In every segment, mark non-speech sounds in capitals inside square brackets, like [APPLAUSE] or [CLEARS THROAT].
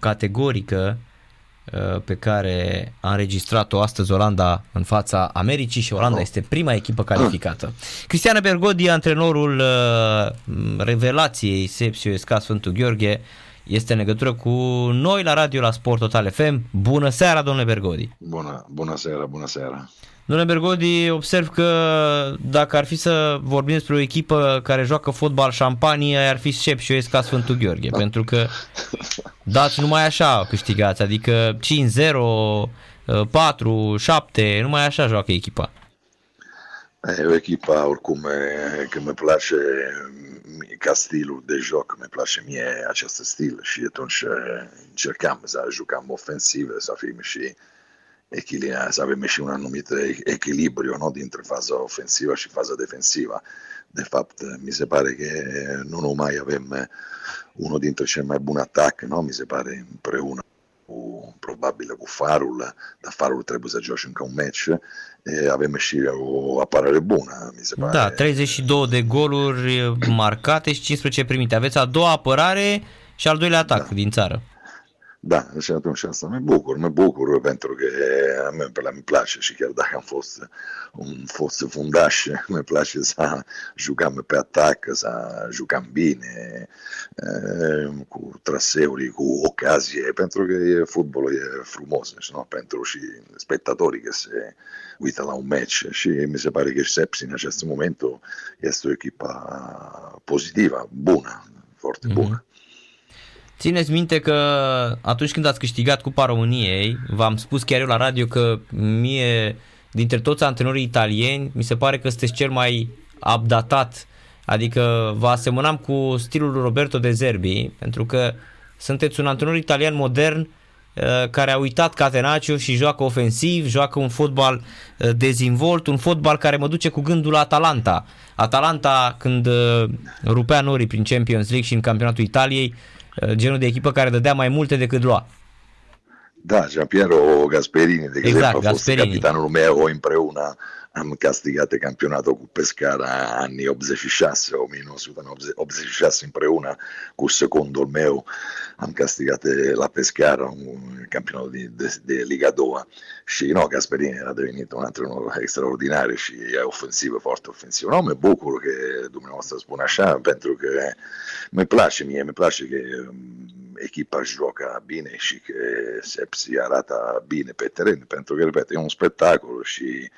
categorică uh, pe care a înregistrat-o astăzi Olanda în fața Americii și Olanda este prima echipă calificată. [CLEARS THROAT] Cristiana Bergodi, antrenorul uh, revelației Sepsio SK Sfântul Gheorghe, este în legătură cu noi la radio la Sport Total FM. Bună seara, domnule Bergodi! Bună, bună seara, bună seara! Domnule Bergodi, observ că dacă ar fi să vorbim despre o echipă care joacă fotbal șampanie, ar fi Șep și ca Sfântul Gheorghe, da. pentru că [LAUGHS] dați numai așa câștigați, adică 5-0, 4, 7, numai așa joacă echipa. E o echipa oricum că mi place ca stilul de joc, mi place mie acest stil și atunci încercam să jucăm ofensive, să fim și echilibra, să avem și un anumit echilibrio no? dintre faza offensiva și faza defensiva. De fapt, mi se pare che non mai avem uno dintre cei mai buni attacchi, no? mi se pare împreună cu, probabil cu Farul, dar Farul trebuie să joci încă un match e avem și o apărare bună, mi se pare. Da, 32 de goluri marcate și 15 primite. Aveți a doua apărare și al doilea atac da. din țară. Da, și atunci asta mă bucur, mă bucur pentru că a mea pe la mi place și chiar dacă am fost un fost fundaș, [LAUGHS] mi place să jucăm pe atac, să jucăm bine, cu traseuri, cu ocazie, pentru că e, fotbalul e frumos, nu? pentru și spectatorii că se uită la un match și mi se pare că Sepsi în acest moment este o echipă pozitivă, bună, foarte mhm. bună. Mm-hmm. Țineți minte că atunci când ați câștigat Cupa României, v-am spus chiar eu la radio că mie, dintre toți antrenorii italieni, mi se pare că sunteți cel mai updatat, adică vă asemănam cu stilul lui Roberto De Zerbi, pentru că sunteți un antrenor italian modern uh, care a uitat Catenaccio și joacă ofensiv, joacă un fotbal uh, dezvolt, un fotbal care mă duce cu gândul la Atalanta. Atalanta când uh, rupea norii prin Champions League și în campionatul Italiei, Eh, genul de echipă care dădea mai multe decât lua. Da, Giampiero Gasperini, de exact, exemplu, a fost Gasperini. capitanul meu împreună am castigat campionatul cu Pescara anni 86, 1986 împreună cu secundul meu am castigat la Pescara un campionato di, de, de Liga 2 și no, Gasperini era devenit un antrenor extraordinar și e ofensivă, foarte ofensivă. No, mă bucur că dumneavoastră spune așa, pentru că mi place mie, mi place că echipa joacă bine și că Sepsi arată bine pe teren, pentru că, repet, e un spectacol și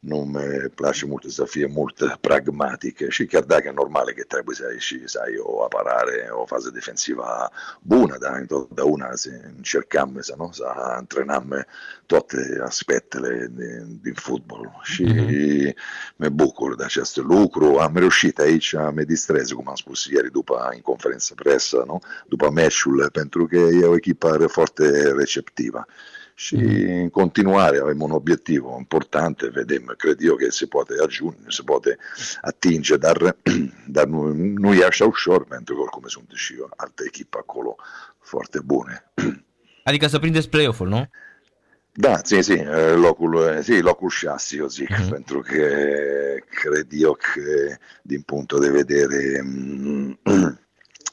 nu mi place mult să fie mult pragmatică și chiar dacă e normal că trebuie să ai și să ai o apărare, o fază defensivă bună, dar întotdeauna să încercăm să, nu, să antrenăm toate aspectele din, din fotbal și mm-hmm. mă bucur de acest lucru. Am reușit aici a mă distrez, cum am spus ieri după în conferință presă, nu? după meciul, pentru că e o echipă foarte receptivă și în continuare avem un obiettivo importante, vedem, cred eu că se poate ajunge, se poate atinge, dar, [CLEARS THROAT] dar nu, nu e așa ușor, pentru că oricum sunt și eu alte echipe acolo foarte bune. Adică [CLEARS THROAT] să prindeți play-off-ul, nu? Da, sì, sì, locul, sì, locul 6 io zic, mm-hmm. pentru că cred eu că din punto de vedere [CLEARS THROAT]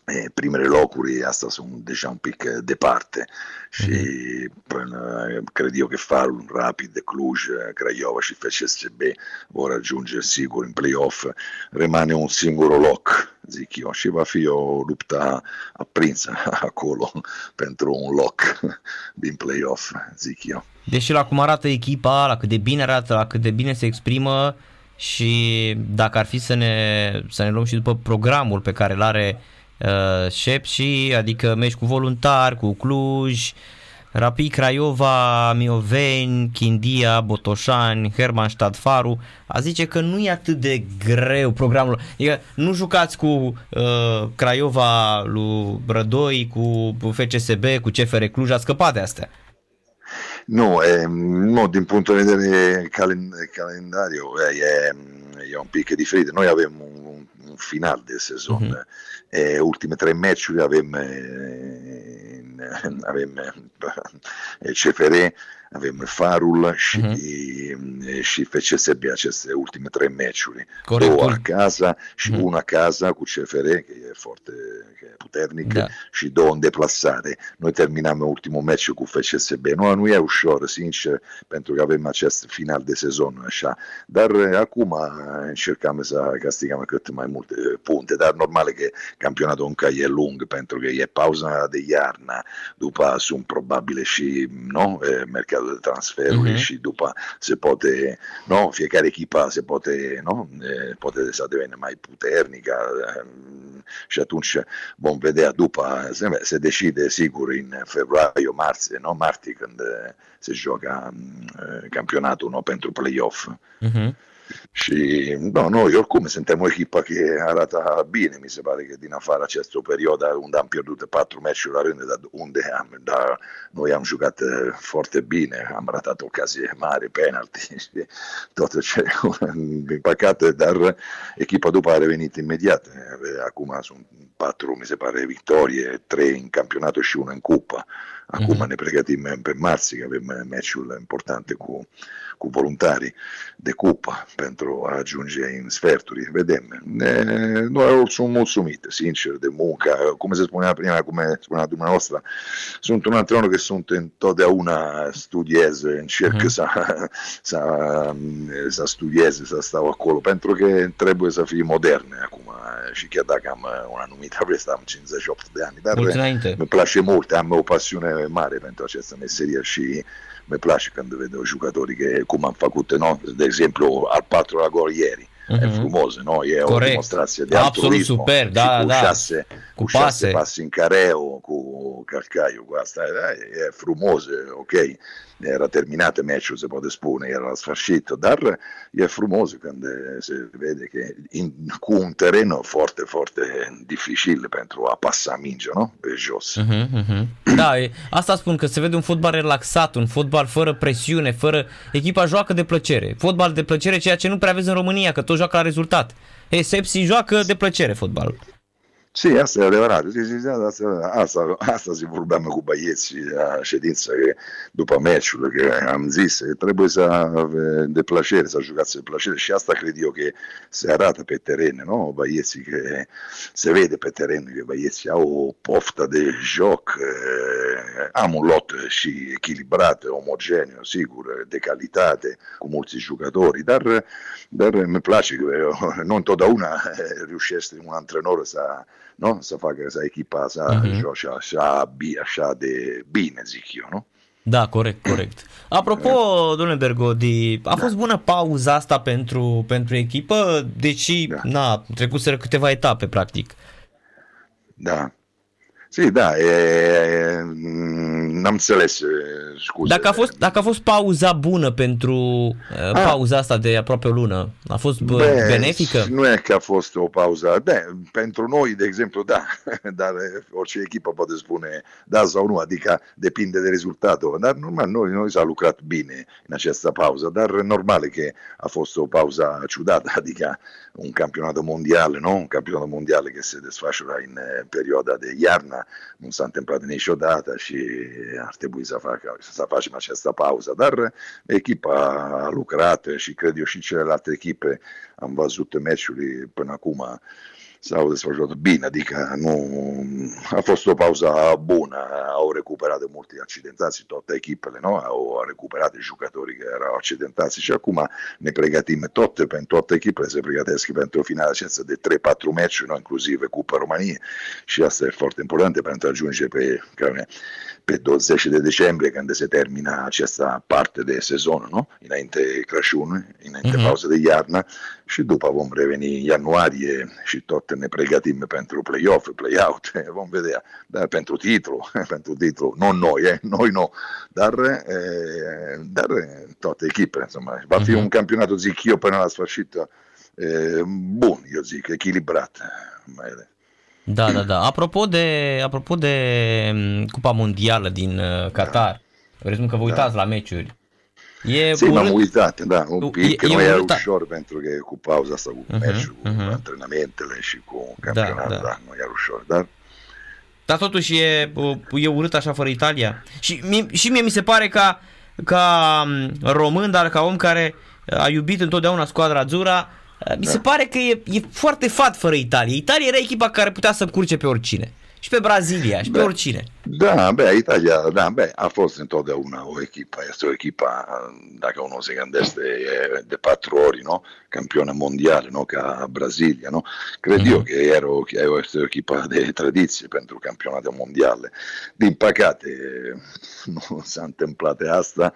eh, primele locuri asta sunt deja un pic departe și mm-hmm. cred eu că Farul, Rapid, Cluj, Craiova și FCSB vor ajunge sigur în play-off, rimane un singur loc, zic eu, și va fi o luptă aprinsă [LAUGHS] acolo pentru un loc [LAUGHS] din play-off, zic eu. Deși la cum arată echipa, la cât de bine arată, la cât de bine se exprimă și dacă ar fi să ne, să ne luăm și după programul pe care îl are uh, Șepși, adică meci cu voluntari, cu Cluj, Rapid Craiova, Mioveni, Chindia, Botoșani, Herman Stadfaru, a zice că nu e atât de greu programul. Adică nu jucați cu uh, Craiova lui Brădoi, cu FCSB, cu CFR Cluj, a scăpat de astea. Nu, eh, no, din punto di vedere calen- calendario eh, è, è un pic diferito. Noi avevamo un, un final di season, mm-hmm. eh, ultime tre match avevamo, avevamo eh, Ceferé avem Farul și, uh-huh. și FCSB aceste ultime meciuri. Corect. Două acasă și uh-huh. una acasă cu CFR, că e foarte că e puternic, da. în deplasare. Noi terminam ultimul meci cu FCSB. Nu, nu e ușor, sincer, pentru că avem acest final de sezon așa. Dar încercăm să castigăm cât mai multe punte, dar normal că campionatul încă e lung, pentru că e pauza de iarnă, după sunt probabile și no, mercatul de transferuri uh-huh. și după se poate, no, fiecare echipa se poate, no, poate să devine mai puternică și atunci vom vedea după, se, se decide sigur în februarie, martie, no, martie când se joacă campionatul no, pentru play-off. Uh-huh. No, noi oricum suntem o echipă care arată bine, mi se pare că din afară această perioadă unde am pierdut patru meciuri la rând, dar unde am, dar noi am jucat uh, foarte bine, am ratat ocazie mare, penalti [LAUGHS] și tot ce, din [LAUGHS] păcate, dar echipa după a revenit imediat. Acum sunt patru, mi se pare, victorie, trei în campionato și una în cupă. Acum mm-hmm. ne pregătim pe marți, că avem meciul importante cu cu voluntari de cupă pentru a ajunge în sferturi. Vedem. Ne, noi sunt mulțumite, sincer, de muncă. Cum se spunea prima, cum spunea dumneavoastră, sunt un antrenor care sunt întotdeauna studiez, încerc mm-hmm. să, să, să studiez, să stau acolo, pentru că trebuie să fii modern acum și chiar dacă am un anumit vârstă, am 58 de ani, dar mi place mult, am o pasiune mare pentru această meserie și mi place când vedo giocatori che, come hanno fatto, no? ad esempio al patrono gol ieri, mm-hmm. è mhm. fumoso, no? è una dimostrazione di Absolut super, da, da. Cusciasse, cu cusciasse passi in careo, con calcaio, questa è frumoso, ok? era terminato il match, se può spune, era sfascito, dar e frumos când se vede che in, cu un terreno foarte, foarte dificil pentru a passa mingea, no? Pe jos. Uh-huh, uh-huh. Da, asta spun, că se vede un fotbal relaxat, un fotbal fără presiune, fără... Echipa joacă de plăcere. Fotbal de plăcere, ceea ce nu prea vezi în România, că tot joacă la rezultat. Ei, Sepsi joacă de plăcere fotbalul. Sì, asta e adevărat. Sì, sì, asta, asta, asta si vorbeam cu băieții la ședință după meciul, că am zis, trebuie să de plăcere, să jucați de plăcere și asta cred eu că se arată pe teren, nu? Băieții că se vede pe teren că băieții au o poftă de joc, am un lot și echilibrat, omogeniu, sigur, de calitate, cu mulți jucători, dar, dar mi place că nu întotdeauna riuscesc un antrenor să no? să facă să echipa să uh-huh. joace așa, așa de bine, zic eu, nu? Da, corect, corect. Apropo, domnule Bergodi, a fost bună pauza asta pentru, pentru echipă, deși da. na, trecuseră câteva etape, practic. Da, Sì, da, e, n-am înțeles, scuze. Dacă a, fost, dacă a fost pauza bună pentru ah. pauza asta de aproape o lună, a fost Beh, benefică? Nu e că a fost o pauză. Beh, pentru noi, de exemplu, da, [LAUGHS] dar orice echipă poate spune da sau nu, adică depinde de rezultatul. Dar normal, noi, noi s-a lucrat bine în această pauză, dar normal că a fost o pauză ciudată, [LAUGHS] adică un campionato mondiale, no? un campionato mondiale che si desfășura in perioada de iarnă, nu s-a întâmplat niciodată și ar trebui să, facă, să facem această pauză. Dar echipa a lucrat și cred eu și celelalte echipe am văzut meciuri până acum s-au desfășurat bine, adică nu a fost o pauză bună, au recuperat de multe accidentații toate echipele, nu? au recuperat de jucătorii care erau accidentați și acum ne pregătim toate, pentru toate echipele se pregătesc pentru finala aceasta de 3-4 meciuri, inclusiv Cupa României și asta e foarte important pentru a ajunge pe, pe 20 de decembrie când se termina această parte de sezon, nu? înainte Crăciun, înainte mm-hmm. pauza de iarnă și după vom reveni în ianuarie și tot ne pregătim pentru play-off, play-out, [LAUGHS] vom vedea, dar pentru titlu, [LAUGHS] pentru titlu, nu noi, eh, noi nu, dar, eh, dar toate echipele, insomma, va fi mm-hmm. un campionato, zic eu, până la sfârșit, eh, bun, eu zic, echilibrat, mai ales. Da, da, da. Apropo de, apropo de mm, Cupa Mondială din uh, Qatar, da. presupun că vă uitați da. la meciuri. E sì, urât... m-am uitat, da, un pic, e, nu e, e ușor pentru că e cu pauza asta cu uh-huh, meciul, uh-huh. cu mhm. antrenamentele și cu campionatul, da, da. da, nu e ușor, dar... Dar totuși e, e urât așa fără Italia. Și mie, și mie mi se pare că ca mm, român, dar ca om care a iubit întotdeauna squadra Azura, mi se da. pare că e, e foarte fat fără Italia. Italia era echipa care putea să curce pe oricine și pe Brazilia și pe oricine. Da, beh, Italia, da, beh, a fost întotdeauna o echipă, este o echipă, dacă unul se gândește, e de patru ori, no? campione mondiale, no? ca Brasilia, no? Cred mm-hmm. eu că era o, este o echipă de tradiție pentru campionatul mondiale. Din păcate, [LAUGHS] nu s-a întâmplat asta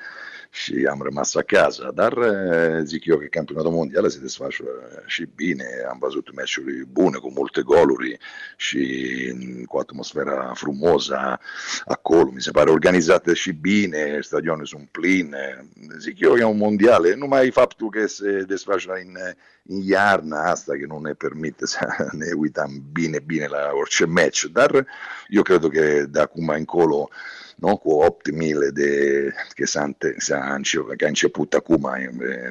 și am rămas acasă, dar zic eu că campionatul mondial se desfășoară și bine, am văzut meciuri bune cu multe goluri și cu atmosfera frumoasă acolo, mi se pare organizate și bine, stadionul sunt pline, zic eu că e un mondial, numai faptul că se desfășoară în, în iarna asta che non ne permette [LAUGHS] ne uităm bine, bine la orice match, dar eu cred că de acum încolo no? cu 8.000 de, che s-a, che ha început acum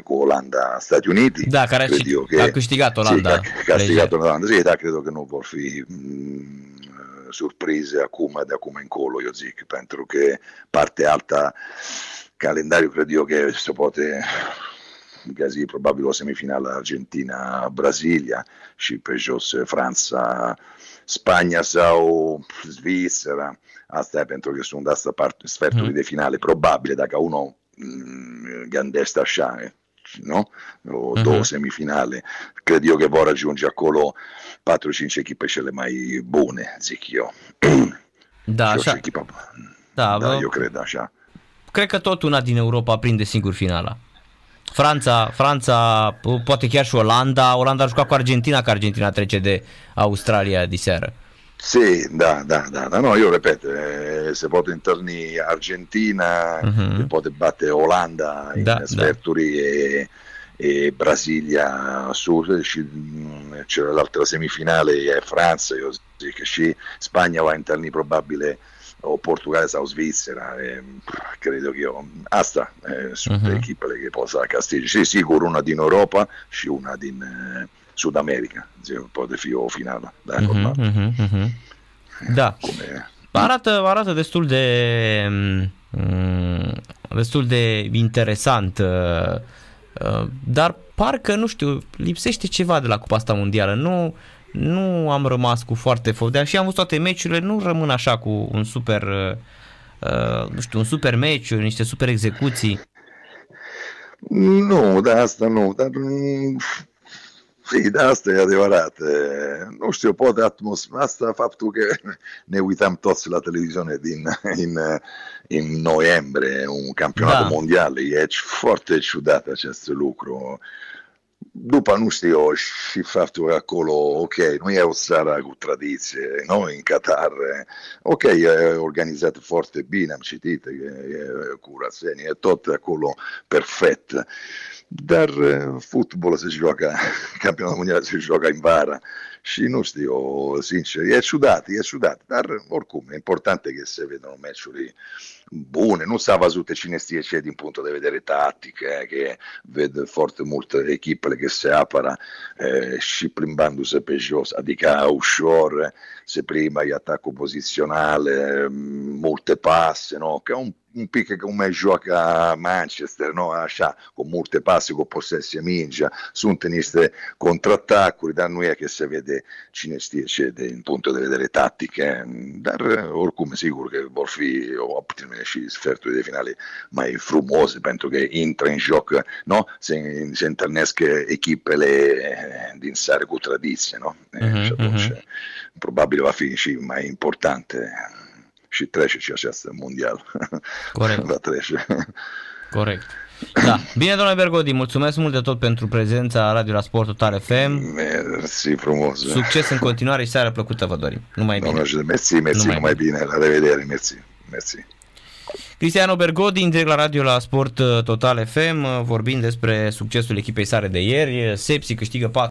cu Olanda Stati Uniti. Da, care cred eu că, a câștigat Olanda. Sì, a câștigat Olanda, sì, da, credo che non vor fi mh, surprise acum, de acum încolo, io zic, pentru că parte alta calendario credo che si poate casi probabil o semifinală Argentina-Brasilia și pe Spania sau Svizzera. Asta e pentru că sunt asta parte, sferturi mm. de finale, probabile dacă uno mm, gândește așa, no? o mm-hmm. două semifinale, cred eu că vor raggiunge acolo 4-5 echipe cele mai bune, zic eu. [CLEARS THROAT] Da, așa. Echipa, da, da, eu cred așa. Cred că tot una din Europa prinde singur finala. Franța, Franța, poate chiar și Olanda. Olanda a jucat cu Argentina, că Argentina trece de Australia di seară. Sì, da, da, da, da. no, io ripeto, eh, se può interni Argentina, uh-huh. può battere Olanda in da, sferturi da. e, e Brasilia su, c'era l'altra semifinale è Francia, io che sì, Spagna va interni probabile o Portogallo o Svizzera, eh, credo che io, asta eh, su uh-huh. echipe che possa castigare, sì, sicuro una din Europa și una din eh, Sud America, poate fi o finală, da, uh-huh, uh-huh, uh-huh. Da. Come... Arată, arată destul de mm, destul de interesant uh, uh, dar parcă, nu știu, lipsește ceva de la Cupa asta mondială. Nu, nu am rămas cu foarte foc. și am văzut toate meciurile, nu rămân așa cu un super, uh, uh, nu știu, un super meci, niște super execuții. Nu, de asta nu, dar sì, da, asta e adevărat. Nu știu, poate atmosfera asta, faptul că ne uitam toți la televiziune din, in, in noiembrie, un campionato da. mondial, e foarte ciudat acest lucru. După, nu știu și faptul acolo, ok, nu e o țară cu tradiție, nu, în Qatar, ok, e organizat foarte bine, am citit, e, e curățenie, e tot acolo perfect, dar fotbalul se joacă, [LAUGHS] campionatul mondial se joacă în vara. Și nu știu, sincer, e ciudat, e ciudat, dar oricum, e important că se vedono meciuri bune, nu s-a văzut cine știe ce din punct de vedere tactic, eh, che vede foarte multe echipele che se apără eh, și plimbându-se pe jos, adică ușor, se prima gli attacco posizionale, molte passe, no? che è un un pick come gioca a Manchester, no? Așa, con molte passi, con possessi a mingia, sunt teniste contrattacuri, dar nu e che se vede cine știe ce din punct de vedere tattiche, dar oricum sigur că vor fi optime și sferturi de finale mai frumoase pentru că intră în joc, no? se, se întâlnesc echipele din seară cu tradiție, no? Uh-huh, și atunci uh-huh. probabil va fi și mai importante și trece și această mondial. Corect. Va [LAUGHS] trece. Corect. Da. Bine, domnule Bergodi, mulțumesc mult de tot pentru prezența la Radio la Sport Total FM. Mersi frumos. Succes în continuare și seara plăcută vă dorim. Numai bine. Domnule, mersi, mersi, numai, numai bine. bine. La revedere, mersi. Mersi. Cristiano Bergodi, direct la radio la Sport Total FM, vorbind despre succesul echipei sare de ieri. Sepsi câștigă 4